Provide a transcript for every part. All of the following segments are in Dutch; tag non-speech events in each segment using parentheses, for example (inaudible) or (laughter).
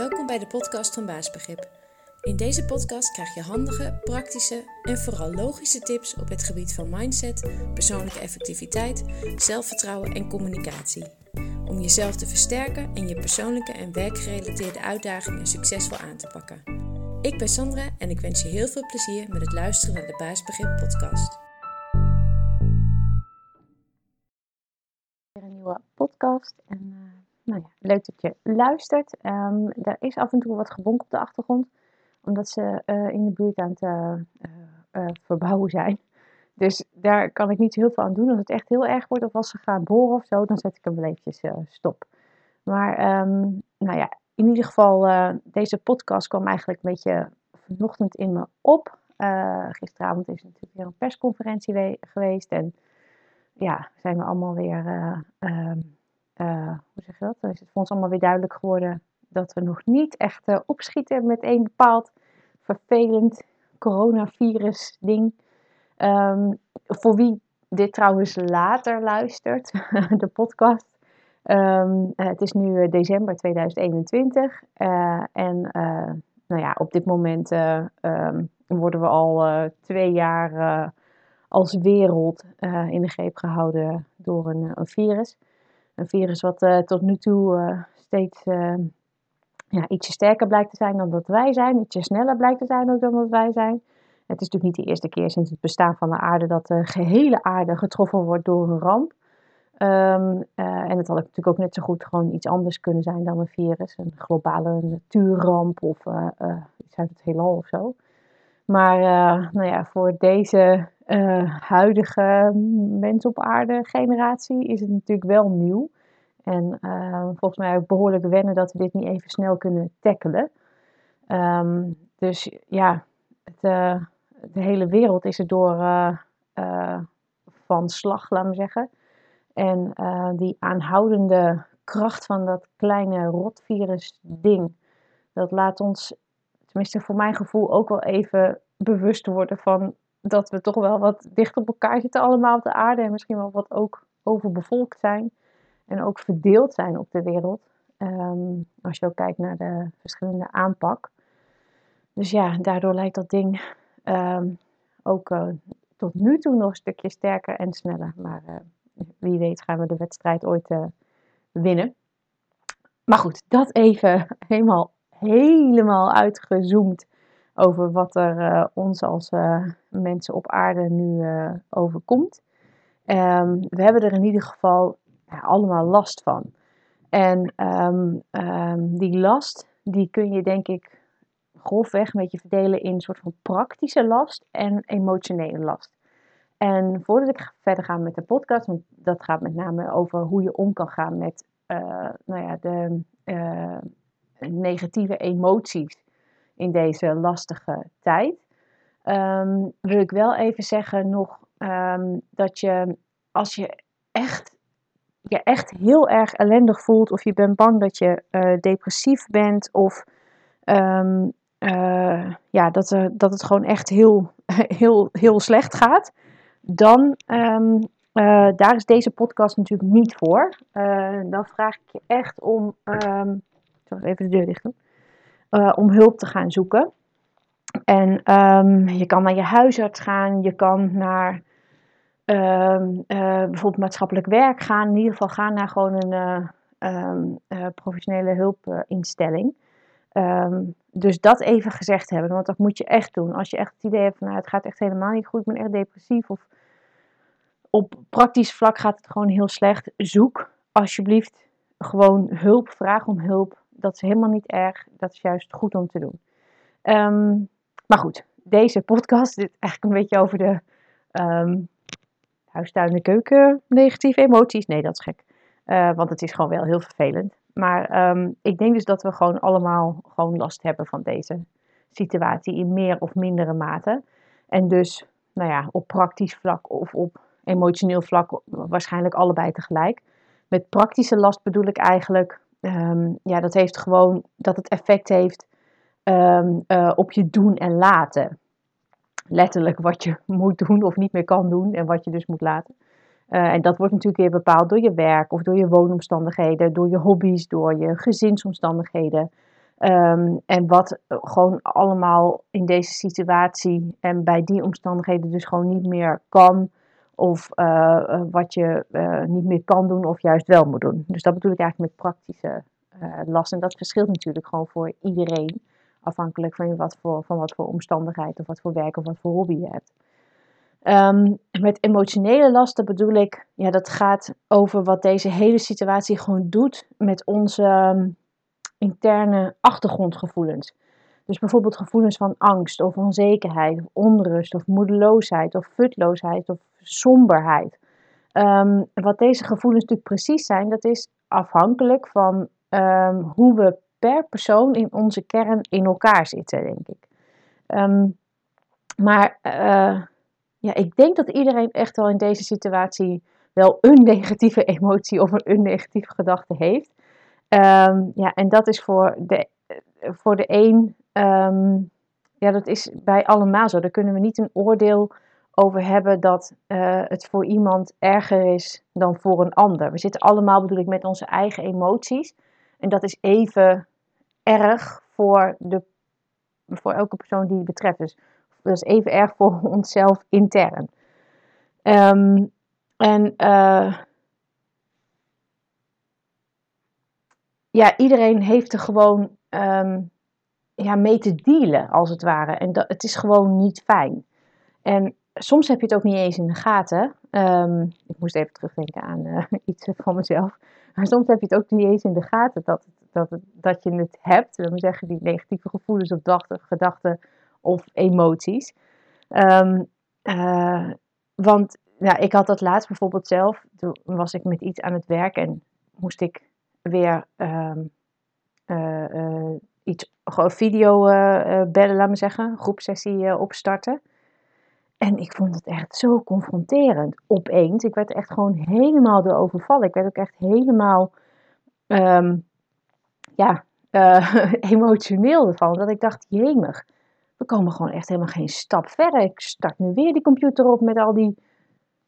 Welkom bij de podcast van Baasbegrip. In deze podcast krijg je handige, praktische en vooral logische tips op het gebied van mindset, persoonlijke effectiviteit, zelfvertrouwen en communicatie. Om jezelf te versterken en je persoonlijke en werkgerelateerde uitdagingen succesvol aan te pakken. Ik ben Sandra en ik wens je heel veel plezier met het luisteren naar de Baasbegrip podcast. Een nieuwe podcast en nou ja, leuk dat je luistert. Um, er is af en toe wat gebonk op de achtergrond, omdat ze uh, in de buurt aan het uh, verbouwen zijn. Dus daar kan ik niet heel veel aan doen. Als het echt heel erg wordt of als ze gaan boren of zo, dan zet ik hem wel eventjes stop. Maar um, nou ja, in ieder geval, deze podcast kwam eigenlijk een beetje vanochtend in me op. gisteravond is natuurlijk weer een persconferentie geweest en ja, zijn we allemaal weer uh, uh, hoe zeg je dat? Is het voor ons allemaal weer duidelijk geworden dat we nog niet echt uh, opschieten met een bepaald vervelend coronavirus ding. Um, voor wie dit trouwens later luistert, (laughs) de podcast. Um, het is nu december 2021 uh, en nou ja, op dit moment um, worden we al twee jaar als wereld in de greep gehouden door een, een virus. Een virus wat uh, tot nu toe uh, steeds uh, ja, ietsje sterker blijkt te zijn dan dat wij zijn. Ietsje sneller blijkt te zijn ook dan dat wij zijn. Het is natuurlijk niet de eerste keer sinds het bestaan van de aarde dat de gehele aarde getroffen wordt door een ramp. Um, en het had natuurlijk ook net zo goed gewoon iets anders kunnen zijn dan een virus. Een globale natuurramp of iets uit het heelal of zo. Maar nou ja, voor deze uh, huidige mens op aarde generatie is het natuurlijk wel nieuw. En uh, volgens mij ook behoorlijk wennen dat we dit niet even snel kunnen tackelen. Um, dus ja, het, de hele wereld is er door van slag, laat we zeggen. En die aanhoudende kracht van dat kleine rotvirus ding, dat laat ons, tenminste voor mijn gevoel, ook wel even bewust worden van dat we toch wel wat dicht op elkaar zitten allemaal op de aarde. En misschien wel wat ook overbevolkt zijn. En ook verdeeld zijn op de wereld. Um, als je ook kijkt naar de verschillende aanpak. Dus ja, daardoor lijkt dat ding um, ook uh, tot nu toe nog een stukje sterker en sneller. Maar uh, wie weet gaan we de wedstrijd ooit uh, winnen. Maar goed, dat even (laughs) helemaal, helemaal uitgezoomd over wat er uh, ons als uh, mensen op aarde nu uh, overkomt. Um, we hebben er in ieder geval ja, allemaal last van. En um, um, die last, die kun je denk ik grofweg een beetje verdelen in een soort van praktische last en emotionele last. En voordat ik verder ga met de podcast, want dat gaat met name over hoe je om kan gaan met nou ja, de negatieve emoties in deze lastige tijd. Um, wil ik wel even zeggen nog um, dat je als je echt, je echt heel erg ellendig voelt of je bent bang dat je uh, depressief bent of um, uh, ja, dat, er, dat het gewoon echt heel, (laughs) heel, heel slecht gaat, dan daar is deze podcast natuurlijk niet voor. dan vraag ik je echt om, ik zal even de deur dicht doen uh, om hulp te gaan zoeken. En um, je kan naar je huisarts gaan, je kan naar um, uh, bijvoorbeeld maatschappelijk werk gaan. In ieder geval gaan naar gewoon een uh, um, professionele hulpinstelling. dus dat even gezegd hebben, want dat moet je echt doen. Als je echt het idee hebt van nou, het gaat echt helemaal niet goed, ik ben echt depressief of op praktisch vlak gaat het gewoon heel slecht. Zoek alsjeblieft gewoon hulp, vraag om hulp dat is helemaal niet erg. Dat is juist goed om te doen. Um, maar goed, deze podcast is eigenlijk een beetje over de um, huistuin en keuken negatieve emoties. Nee, dat is gek. Uh, want het is gewoon wel heel vervelend. Maar um, ik denk dus dat we gewoon allemaal gewoon last hebben van deze situatie in meer of mindere mate. En dus, nou ja, op praktisch vlak of op emotioneel vlak waarschijnlijk allebei tegelijk. Met praktische last bedoel ik eigenlijk um, ja, dat heeft gewoon dat het effect heeft um, uh, op je doen en laten. Letterlijk wat je (laughs) moet doen of niet meer kan doen en wat je dus moet laten. Uh, en dat wordt natuurlijk weer bepaald door je werk of door je woonomstandigheden, door je hobby's, door je gezinsomstandigheden. Ehm, en wat gewoon allemaal in deze situatie en bij die omstandigheden dus gewoon niet meer kan. Of uh, wat je uh, niet meer kan doen of juist wel moet doen. Dus dat bedoel ik eigenlijk met praktische last. En dat verschilt natuurlijk gewoon voor iedereen. Afhankelijk van, wat voor, van wat voor omstandigheid of wat voor werk of wat voor hobby je hebt. Um, met emotionele last, dat bedoel ik, ja, dat gaat over wat deze hele situatie gewoon doet met onze um, interne achtergrondgevoelens. Dus bijvoorbeeld gevoelens van angst of onzekerheid, of onrust of moedeloosheid of futloosheid of somberheid. Um, wat deze gevoelens natuurlijk precies zijn, dat is afhankelijk van hoe we per persoon in onze kern in elkaar zitten, denk ik. maar uh, ja, ik denk dat iedereen echt wel in deze situatie wel een negatieve emotie of een, negatieve gedachte heeft. Ehm, ja, en dat is voor de, voor de een, ehm, ja, dat is bij allemaal zo. Daar kunnen we niet een oordeel over hebben dat uh, het voor iemand erger is dan voor een ander. We zitten allemaal, bedoel ik, met onze eigen emoties. En dat is even erg voor, de, voor elke persoon die het betreft. Dus dat is even erg voor (laughs) onszelf intern. Um, en uh, ja, iedereen heeft er gewoon um, ja, mee te dealen, als het ware. En dat, het is gewoon niet fijn. En soms heb je het ook niet eens in de gaten. Um, ik moest even terugdenken aan uh, (laughs) iets van mezelf. Maar soms heb je het ook niet eens in de gaten dat, dat, dat je het hebt. We zeggen die negatieve gevoelens of gedachten of emoties. Um, uh, want ja, ik had dat laatst bijvoorbeeld zelf. Toen was ik met iets aan het werk en moest ik weer iets, gewoon video bellen, laat me zeggen, groepsessie opstarten. En ik vond het echt zo confronterend. Opeens. Ik werd echt gewoon helemaal door overvallen. Ik werd ook echt helemaal um, ja, (laughs) emotioneel ervan. Dat ik dacht, jemig we komen gewoon echt helemaal geen stap verder. Ik start nu weer die computer op met al die,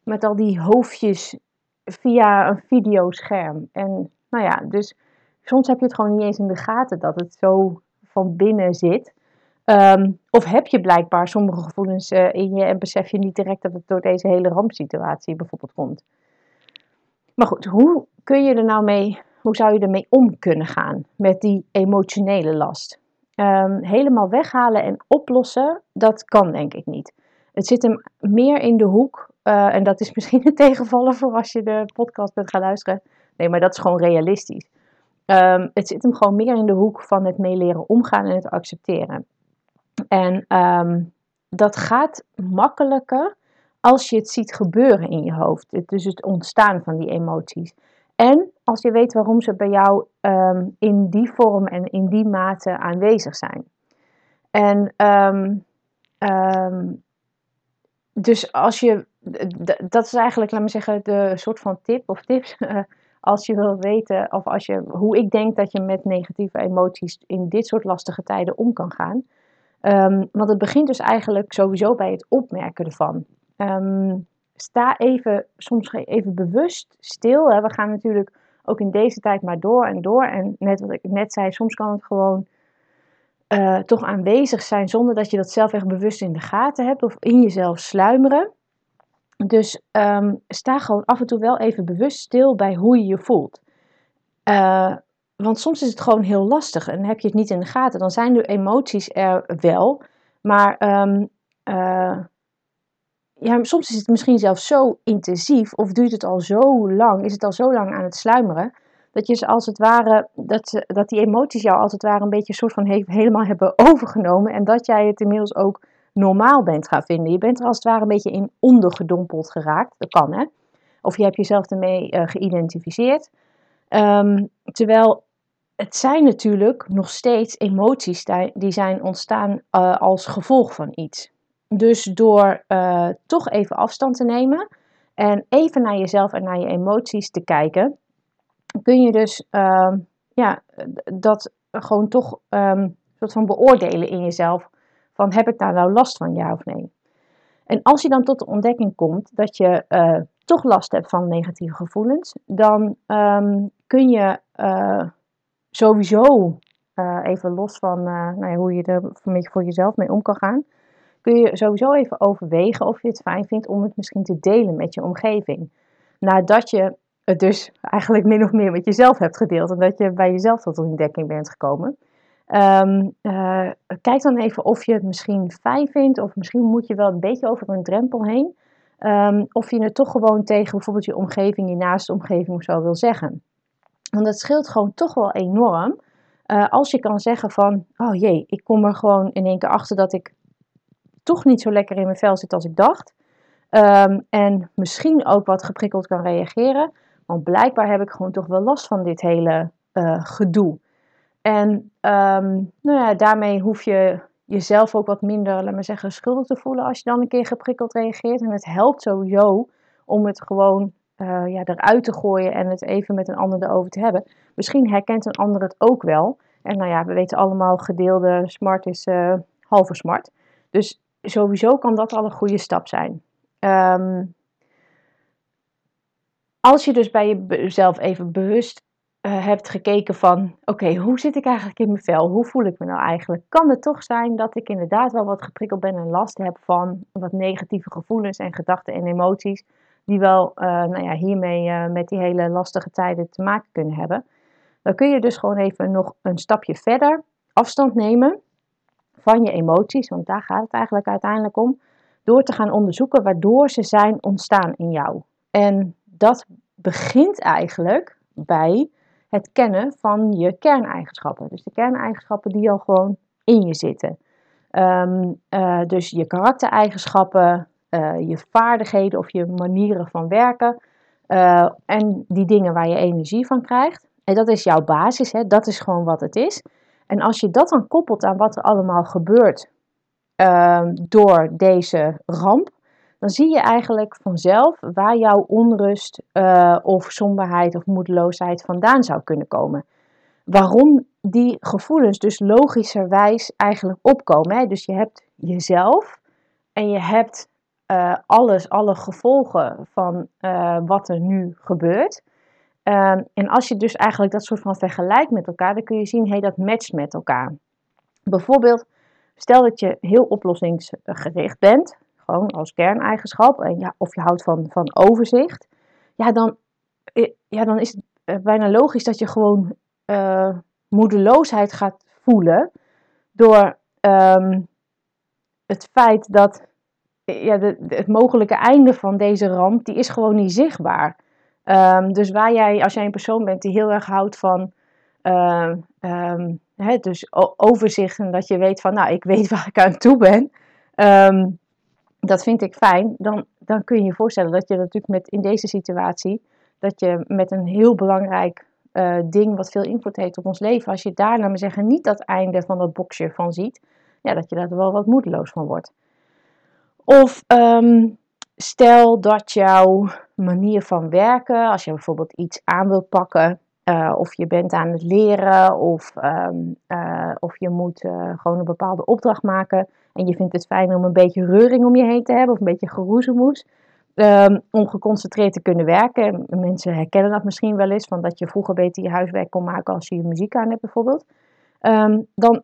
met al die hoofdjes via een videoscherm. En nou ja, dus soms heb je het gewoon niet eens in de gaten dat het zo van binnen zit. Ehm, of heb je blijkbaar sommige gevoelens uh, in je en besef je niet direct dat het door deze hele rampsituatie bijvoorbeeld komt. Maar goed, hoe kun je er nou mee, hoe zou je ermee om kunnen gaan met die emotionele last? um, helemaal weghalen en oplossen, dat kan denk ik niet. Het zit hem meer in de hoek, uh, en dat is (laughs) misschien een tegenvaller voor als je de podcast bent gaan luisteren. Nee, maar dat is gewoon realistisch. Um, het zit hem gewoon meer in de hoek van het mee leren omgaan en het accepteren. En um, dat gaat makkelijker als je het ziet gebeuren in je hoofd. Dus het ontstaan van die emoties. En als je weet waarom ze bij jou um, in die vorm en in die mate aanwezig zijn. En dus als je, dat is eigenlijk, laat me zeggen, de soort van tip of tips. (laughs) als je wil weten, of als je, hoe ik denk dat je met negatieve emoties in dit soort lastige tijden om kan gaan. want het begint dus eigenlijk sowieso bij het opmerken ervan. Um, sta even, soms even bewust stil. Hè. We gaan natuurlijk ook in deze tijd maar door en door. En net wat ik net zei, soms kan het gewoon uh, toch aanwezig zijn zonder dat je dat zelf echt bewust in de gaten hebt of in jezelf sluimeren. Dus um, sta gewoon af en toe wel even bewust stil bij hoe je je voelt. Uh, want soms is het gewoon heel lastig en heb je het niet in de gaten. Dan zijn de emoties er wel, maar um, uh, ja, soms is het misschien zelfs zo intensief of duurt het al zo lang, is het al zo lang aan het sluimeren, dat je als het ware, dat, dat die emoties jou als het ware een beetje soort van he helemaal hebben overgenomen en dat jij het inmiddels ook normaal bent gaan vinden. Je bent er als het ware een beetje in ondergedompeld geraakt, dat kan hè. Of je hebt jezelf ermee uh, geïdentificeerd. Um, terwijl het zijn natuurlijk nog steeds emoties die zijn ontstaan uh, als gevolg van iets. Dus door uh, toch even afstand te nemen en even naar jezelf en naar je emoties te kijken, kun je dus uh, ja, dat gewoon toch um, soort van beoordelen in jezelf. Van heb ik daar nou last van, ja of nee? En als je dan tot de ontdekking komt dat je uh, toch last hebt van negatieve gevoelens, dan um, kun je uh, sowieso even los van nou ja, hoe je er een beetje voor jezelf mee om kan gaan, kun je sowieso even overwegen of je het fijn vindt om het misschien te delen met je omgeving. Nadat je het dus eigenlijk min of meer met jezelf hebt gedeeld en dat je bij jezelf tot ontdekking bent gekomen. Ehm, eh, kijk dan even of je het misschien fijn vindt, of misschien moet je wel een beetje over een drempel heen. Um, of je het toch gewoon tegen bijvoorbeeld je omgeving, je naaste omgeving of zo wil zeggen. Want dat scheelt gewoon toch wel enorm. Uh, als je kan zeggen van, oh jee, ik kom er gewoon in één keer achter dat ik toch niet zo lekker in mijn vel zit als ik dacht. Um, en misschien ook wat geprikkeld kan reageren. Want blijkbaar heb ik gewoon toch wel last van dit hele uh, gedoe. En um, nou ja, daarmee hoef je jezelf ook wat minder, laat maar zeggen, schuldig te voelen als je dan een keer geprikkeld reageert. En het helpt sowieso om het gewoon uh, ja, eruit te gooien en het even met een ander erover te hebben. Misschien herkent een ander het ook wel. En nou ja, we weten allemaal, gedeelde smart is uh, halve smart. Dus sowieso kan dat al een goede stap zijn. Um, als je dus bij jezelf even bewust uh, hebt gekeken van, oké, hoe zit ik eigenlijk in mijn vel? Hoe voel ik me nou eigenlijk? Kan het toch zijn dat ik inderdaad wel wat geprikkeld ben en last heb van wat negatieve gevoelens en gedachten en emoties, die wel uh, nou ja, hiermee uh, met die hele lastige tijden te maken kunnen hebben? Dan kun je dus gewoon even nog een stapje verder afstand nemen van je emoties, want daar gaat het eigenlijk uiteindelijk om, door te gaan onderzoeken waardoor ze zijn ontstaan in jou. En dat begint eigenlijk bij het kennen van je kerneigenschappen. Dus de kerneigenschappen die al gewoon in je zitten. Um, uh, dus je karaktereigenschappen, uh, je vaardigheden of je manieren van werken. Uh, en die dingen waar je energie van krijgt. En dat is jouw basis, hè? dat is gewoon wat het is. En als je dat dan koppelt aan wat er allemaal gebeurt ehm, door deze ramp, dan zie je eigenlijk vanzelf waar jouw onrust uh, of somberheid of moedeloosheid vandaan zou kunnen komen. Waarom die gevoelens dus logischerwijs eigenlijk opkomen. Hè? Dus je hebt jezelf en je hebt uh, alles, alle gevolgen van uh, wat er nu gebeurt. Uh, en als je dus eigenlijk dat soort van vergelijkt met elkaar, dan kun je zien, hé, hey, dat matcht met elkaar. Bijvoorbeeld, stel dat je heel oplossingsgericht bent, gewoon als kerneigenschap, en ja, of je houdt van, van overzicht, ja dan, eh, ja, dan is het eh, bijna logisch dat je gewoon uh, moedeloosheid gaat voelen door um, het feit dat ja, de, het mogelijke einde van deze ramp, die is gewoon niet zichtbaar. Um, dus waar jij, als jij een persoon bent die heel erg houdt van um, hè, dus overzicht en dat je weet van, nou, ik weet (laughs) waar ik aan toe ben, um, dat vind ik fijn, dan, dan kun je je voorstellen dat je natuurlijk met, in deze situatie, dat je met een heel belangrijk uh, ding wat veel invloed heeft op ons leven, als je daar, laat maar zeggen, niet dat einde van dat boxje van ziet, ja, dat je daar wel wat moedeloos van wordt. Of um, stel dat jouw manier van werken, als je bijvoorbeeld iets aan wilt pakken, uh, of je bent aan het leren, of, um, uh, of je moet gewoon een bepaalde opdracht maken en je vindt het fijn om een beetje reuring om je heen te hebben, of een beetje geroezemoes, um, om geconcentreerd te kunnen werken. Mensen herkennen dat misschien wel eens, van dat je vroeger beter je huiswerk kon maken als je je muziek aan hebt bijvoorbeeld. Um, dan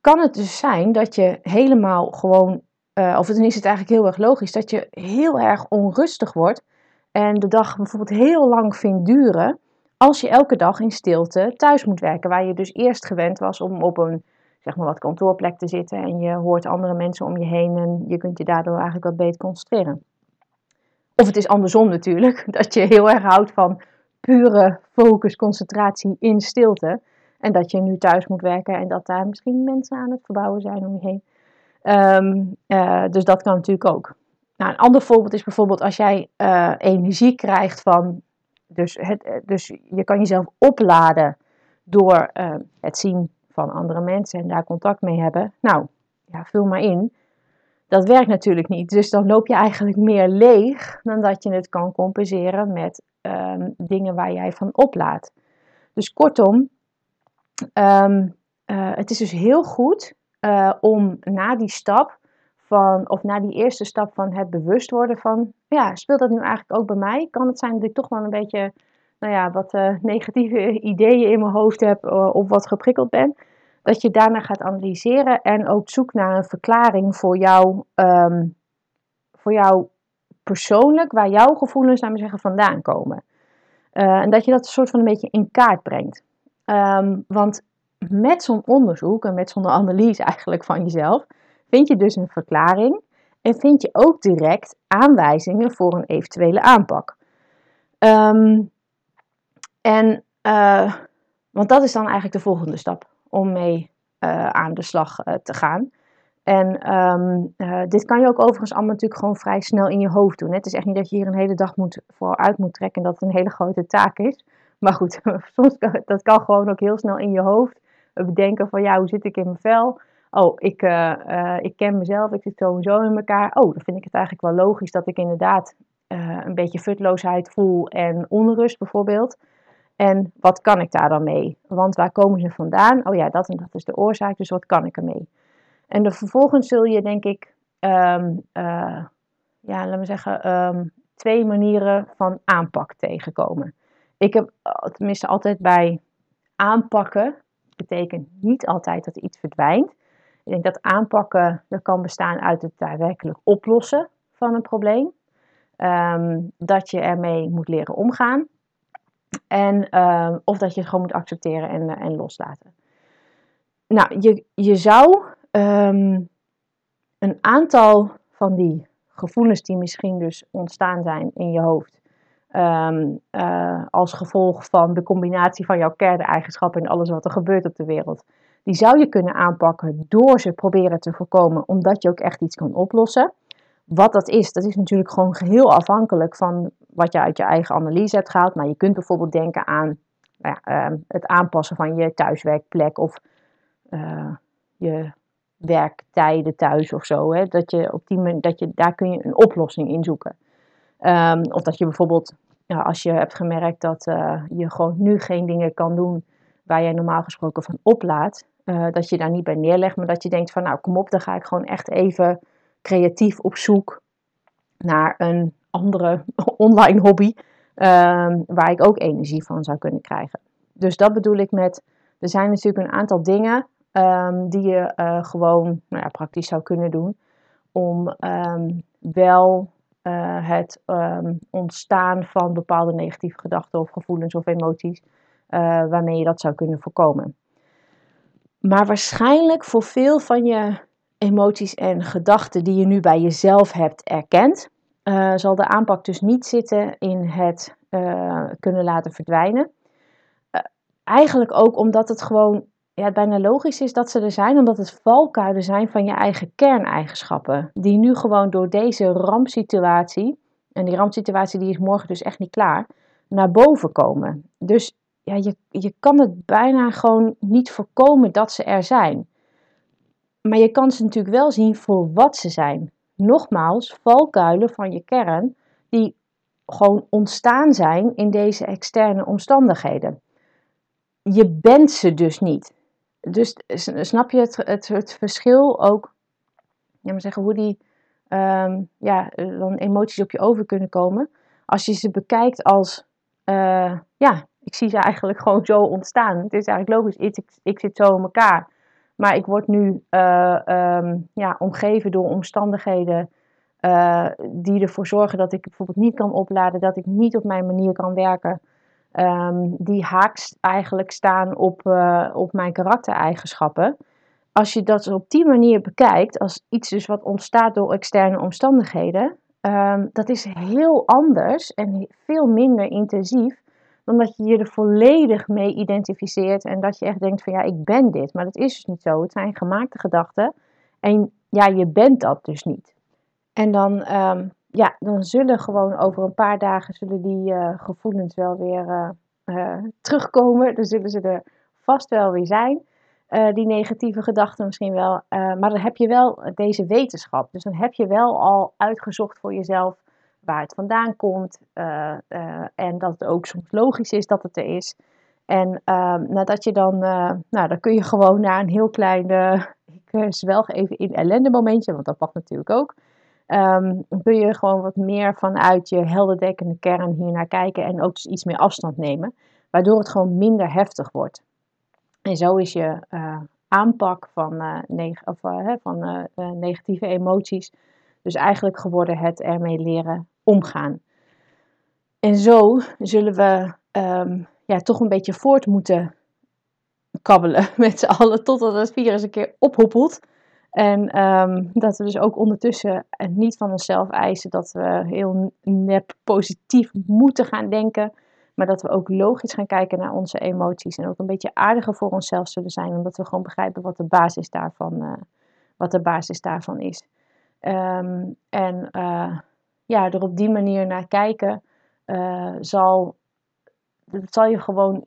kan het dus zijn dat je helemaal gewoon uh, of dan is het eigenlijk heel erg logisch, dat je heel erg onrustig wordt en de dag bijvoorbeeld heel lang vindt duren als je elke dag in stilte thuis moet werken, waar je dus eerst gewend was om op een zeg maar wat kantoorplek te zitten en je hoort andere mensen om je heen en je kunt je daardoor eigenlijk wat beter concentreren. Of het is andersom natuurlijk, (laughs) dat je heel erg houdt van pure focus, concentratie in stilte en dat je nu thuis moet werken en dat daar misschien mensen aan het verbouwen zijn om je heen. Um, uh, dus dat kan natuurlijk ook. Nou, een ander voorbeeld is bijvoorbeeld als jij uh, energie krijgt van. Dus, het, eh, dus je kan jezelf opladen door uh, het zien van andere mensen en daar contact mee hebben. Nou, ja, vul maar in. Dat werkt natuurlijk niet. Dus dan loop je eigenlijk meer leeg dan dat je het kan compenseren met um, dingen waar jij van oplaadt. Dus kortom, um, het is dus heel goed uh, om na die stap van, of na die eerste stap van het bewust worden van, ja, speelt dat nu eigenlijk ook bij mij? Kan het zijn dat ik toch wel een beetje, nou ja, wat uh, (laughs) negatieve ideeën in mijn hoofd heb uh, of wat geprikkeld ben? dat je daarna gaat analyseren en ook zoekt naar een verklaring voor jou, ehm, voor jou persoonlijk, waar jouw gevoelens, laten we zeggen, vandaan komen. Uh, en dat je dat soort van een beetje in kaart brengt. Ehm, want met zo'n onderzoek en met zo'n analyse eigenlijk van jezelf, vind je dus een verklaring en vind je ook direct aanwijzingen voor een eventuele aanpak. Um, en, uh, want dat is dan eigenlijk de volgende stap om mee uh, aan de slag uh, te gaan. En um, dit kan je ook overigens allemaal natuurlijk gewoon vrij snel in je hoofd doen. Het is echt niet dat je hier een hele dag moet, vooruit moet trekken en dat het een hele grote taak is. Maar goed, (laughs) soms kan, dat kan gewoon ook heel snel in je hoofd bedenken van ja, hoe zit ik in mijn vel? Oh, ik, ik ken mezelf, ik zit sowieso in elkaar. Oh, dan vind ik het eigenlijk wel logisch dat ik inderdaad een beetje futloosheid voel en onrust bijvoorbeeld. En wat kan ik daar dan mee? Want waar komen ze vandaan? Oh ja, dat en dat is de oorzaak, dus wat kan ik ermee? En vervolgens zul je, denk ik, um, uh, ja, laten we zeggen, um, twee manieren van aanpak tegenkomen. Ik heb tenminste altijd bij aanpakken, betekent niet altijd dat iets verdwijnt. Ik denk dat aanpakken, dat kan bestaan uit het daadwerkelijk oplossen van een probleem. Um, dat je ermee moet leren omgaan. En, uh, of dat je het gewoon moet accepteren en, uh, en loslaten. Nou, je, je zou um, een aantal van die gevoelens die misschien dus ontstaan zijn in je hoofd. Um, uh, als gevolg van de combinatie van jouw kerneigenschappen en alles wat er gebeurt op de wereld. Die zou je kunnen aanpakken door ze proberen te voorkomen, omdat je ook echt iets kan oplossen. Wat dat is, dat is natuurlijk gewoon geheel afhankelijk van wat je uit je eigen analyse hebt gehaald. Maar je kunt bijvoorbeeld denken aan nou ja, uh, het aanpassen van je thuiswerkplek of uh, je werktijden thuis of zo. Hè? Dat je op die manier, dat je, daar kun je een oplossing in zoeken. Um, of dat je bijvoorbeeld, als je hebt gemerkt dat uh, je gewoon nu geen dingen kan doen waar jij normaal gesproken van oplaat, uh, dat je daar niet bij neerlegt, maar dat je denkt van nou kom op, dan ga ik gewoon echt even creatief op zoek naar een andere (laughs) online hobby, um, waar ik ook energie van zou kunnen krijgen. Dus dat bedoel ik met, er zijn natuurlijk een aantal dingen um, die je uh, gewoon nou ja, praktisch zou kunnen doen om um, wel uh, het ontstaan van bepaalde negatieve gedachten of gevoelens of emoties, uh, waarmee je dat zou kunnen voorkomen. Maar waarschijnlijk voor veel van je emoties en gedachten die je nu bij jezelf hebt erkend, uh, zal de aanpak dus niet zitten in het uh, kunnen laten verdwijnen. Uh, eigenlijk ook omdat het gewoon ja, bijna logisch is dat ze er zijn, omdat het valkuilen zijn van je eigen kerneigenschappen. Die nu gewoon door deze rampsituatie, en die rampsituatie die is morgen dus echt niet klaar, naar boven komen. Dus ja, je, je kan het bijna gewoon niet voorkomen dat ze er zijn. Maar je kan ze natuurlijk wel zien voor wat ze zijn. Nogmaals, valkuilen van je kern die gewoon ontstaan zijn in deze externe omstandigheden. Je bent ze dus niet. Dus snap je het, het, verschil ook, ja, maar zeggen, hoe die um, ja, dan emoties op je over kunnen komen. Als je ze bekijkt als, uh, ja, ik zie ze eigenlijk (laughs) gewoon zo ontstaan. Het is eigenlijk logisch, ik, ik zit zo in elkaar. Maar ik word nu uh, um, ja, omgeven door omstandigheden uh, die ervoor zorgen dat ik bijvoorbeeld niet kan opladen, dat ik niet op mijn manier kan werken. Um, die haaks eigenlijk staan op, uh, op mijn karaktereigenschappen. Als je dat op die manier bekijkt, als iets dus wat ontstaat door externe omstandigheden, um, dat is heel anders en veel minder intensief dan dat je je er volledig mee identificeert en dat je echt denkt van ja, ik ben dit. Maar dat is dus niet zo. Het zijn gemaakte gedachten en ja, je bent dat dus niet. En dan, um, ja, dan zullen gewoon over een paar dagen zullen die uh, gevoelens wel weer uh, uh, terugkomen. Dan zullen ze er vast wel weer zijn. die negatieve gedachten misschien wel. maar dan heb je wel deze wetenschap. Dus dan heb je wel al uitgezocht voor jezelf waar het vandaan komt. Uh, uh, en dat het ook soms logisch is dat het er is. En uh, nadat je dan, nou, dan kun je gewoon naar een heel klein, ik zwelg even in ellende momentje, want dat mag natuurlijk ook. Um, kun je gewoon wat meer vanuit je helderdekkende kern hier naar kijken en ook dus iets meer afstand nemen, waardoor het gewoon minder heftig wordt. En zo is je aanpak van, of, van negatieve emoties. Dus eigenlijk geworden het ermee leren omgaan. En zo zullen we ehm, ja, toch een beetje voort moeten kabbelen (laughs) met z'n allen totdat het virus een keer ophoepelt. En ehm, dat we dus ook ondertussen niet van onszelf eisen dat we heel nep positief moeten gaan denken. Maar dat we ook logisch gaan kijken naar onze emoties. En ook een beetje aardiger voor onszelf zullen zijn. Omdat we gewoon begrijpen wat de basis daarvan, uh, wat de basis daarvan is. Ehm, en uh, ja, er op die manier naar kijken uh, zal, het zal je gewoon,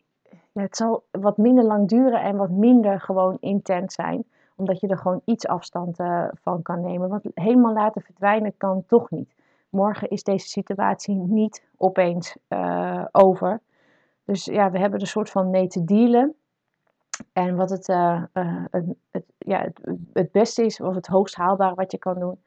het zal wat minder lang duren en wat minder gewoon intens zijn. Omdat je er gewoon iets afstand uh, van kan nemen. Want helemaal laten verdwijnen kan toch niet. Morgen is deze situatie niet opeens uh, over. Dus ja, we hebben er een soort van mee te dealen. En wat het, het, het, ja, het, het beste is, of het hoogst haalbare wat je kan doen,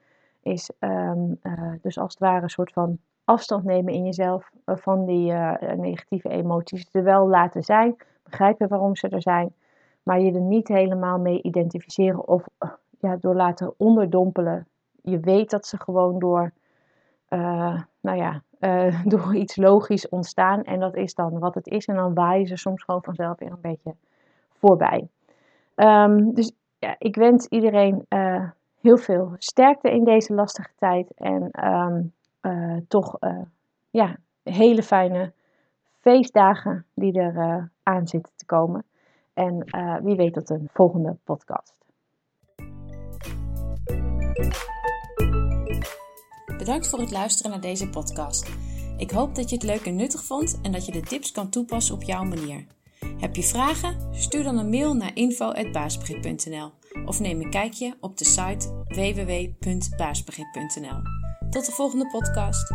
is um, dus als het ware een soort van afstand nemen in jezelf eh, van die uh, negatieve emoties. Er wel laten zijn, begrijpen waarom ze er zijn, maar je er niet helemaal mee identificeren of ja, door laten onderdompelen. Je weet dat ze gewoon door, nou ja, (laughs) door iets logisch ontstaan en dat is dan wat het is. En dan waaien ze soms gewoon vanzelf weer een beetje voorbij. Um, dus ja, ik wens iedereen heel veel sterkte in deze lastige tijd en um, uh, toch uh, ja, hele fijne feestdagen die er uh, aan zitten te komen. En wie weet tot een volgende podcast. Bedankt voor het luisteren naar deze podcast. Ik hoop dat je het leuk en nuttig vond en dat je de tips kan toepassen op jouw manier. Heb je vragen? Stuur dan een mail naar info.baasbegrip.nl of neem een kijkje op de site www.baasbegrip.nl. Tot de volgende podcast.